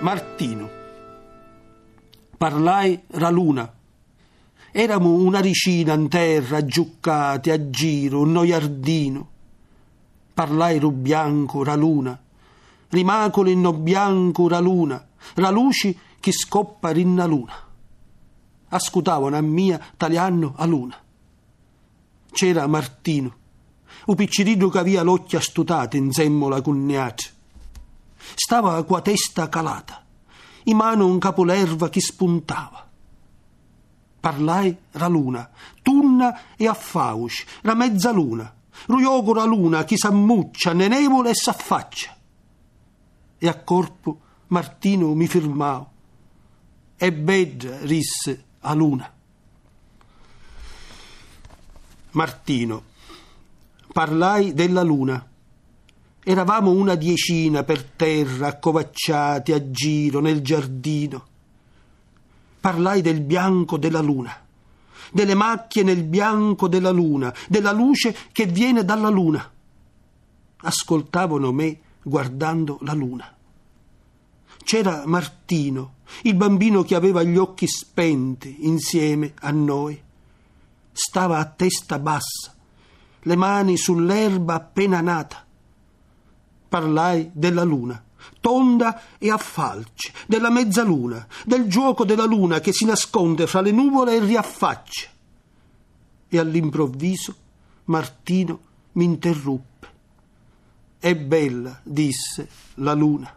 Martino. Parlai la luna. Eramo una ricina in terra, giuccati a giro, un noiardino. Parlai ru bianco, la luna. In no bianco, la luna. La luce che scoppa rinna luna. Ascutavano a mia tagliando a luna. C'era Martino, un piccirino che aveva l'occhio astutato insieme alla cugnata stava qua testa calata, in mano un capolerva che spuntava. Parlai la luna, tunna e a fauci, la mezzaluna, ruiogo la luna che s'ammuccia, nenevole e s'affaccia. E a corpo Martino mi firmao. E beggia risse a luna. Martino, parlai della luna Eravamo una diecina per terra, accovacciati a giro nel giardino. Parlai del bianco della luna, delle macchie nel bianco della luna, della luce che viene dalla luna. Ascoltavano me guardando la luna. C'era Martino, il bambino che aveva gli occhi spenti insieme a noi. Stava a testa bassa, le mani sull'erba appena nata parlai della luna, tonda e a falce, della mezzaluna, del gioco della luna che si nasconde fra le nuvole e riaffaccia. E all'improvviso Martino mi interruppe. È bella, disse la luna.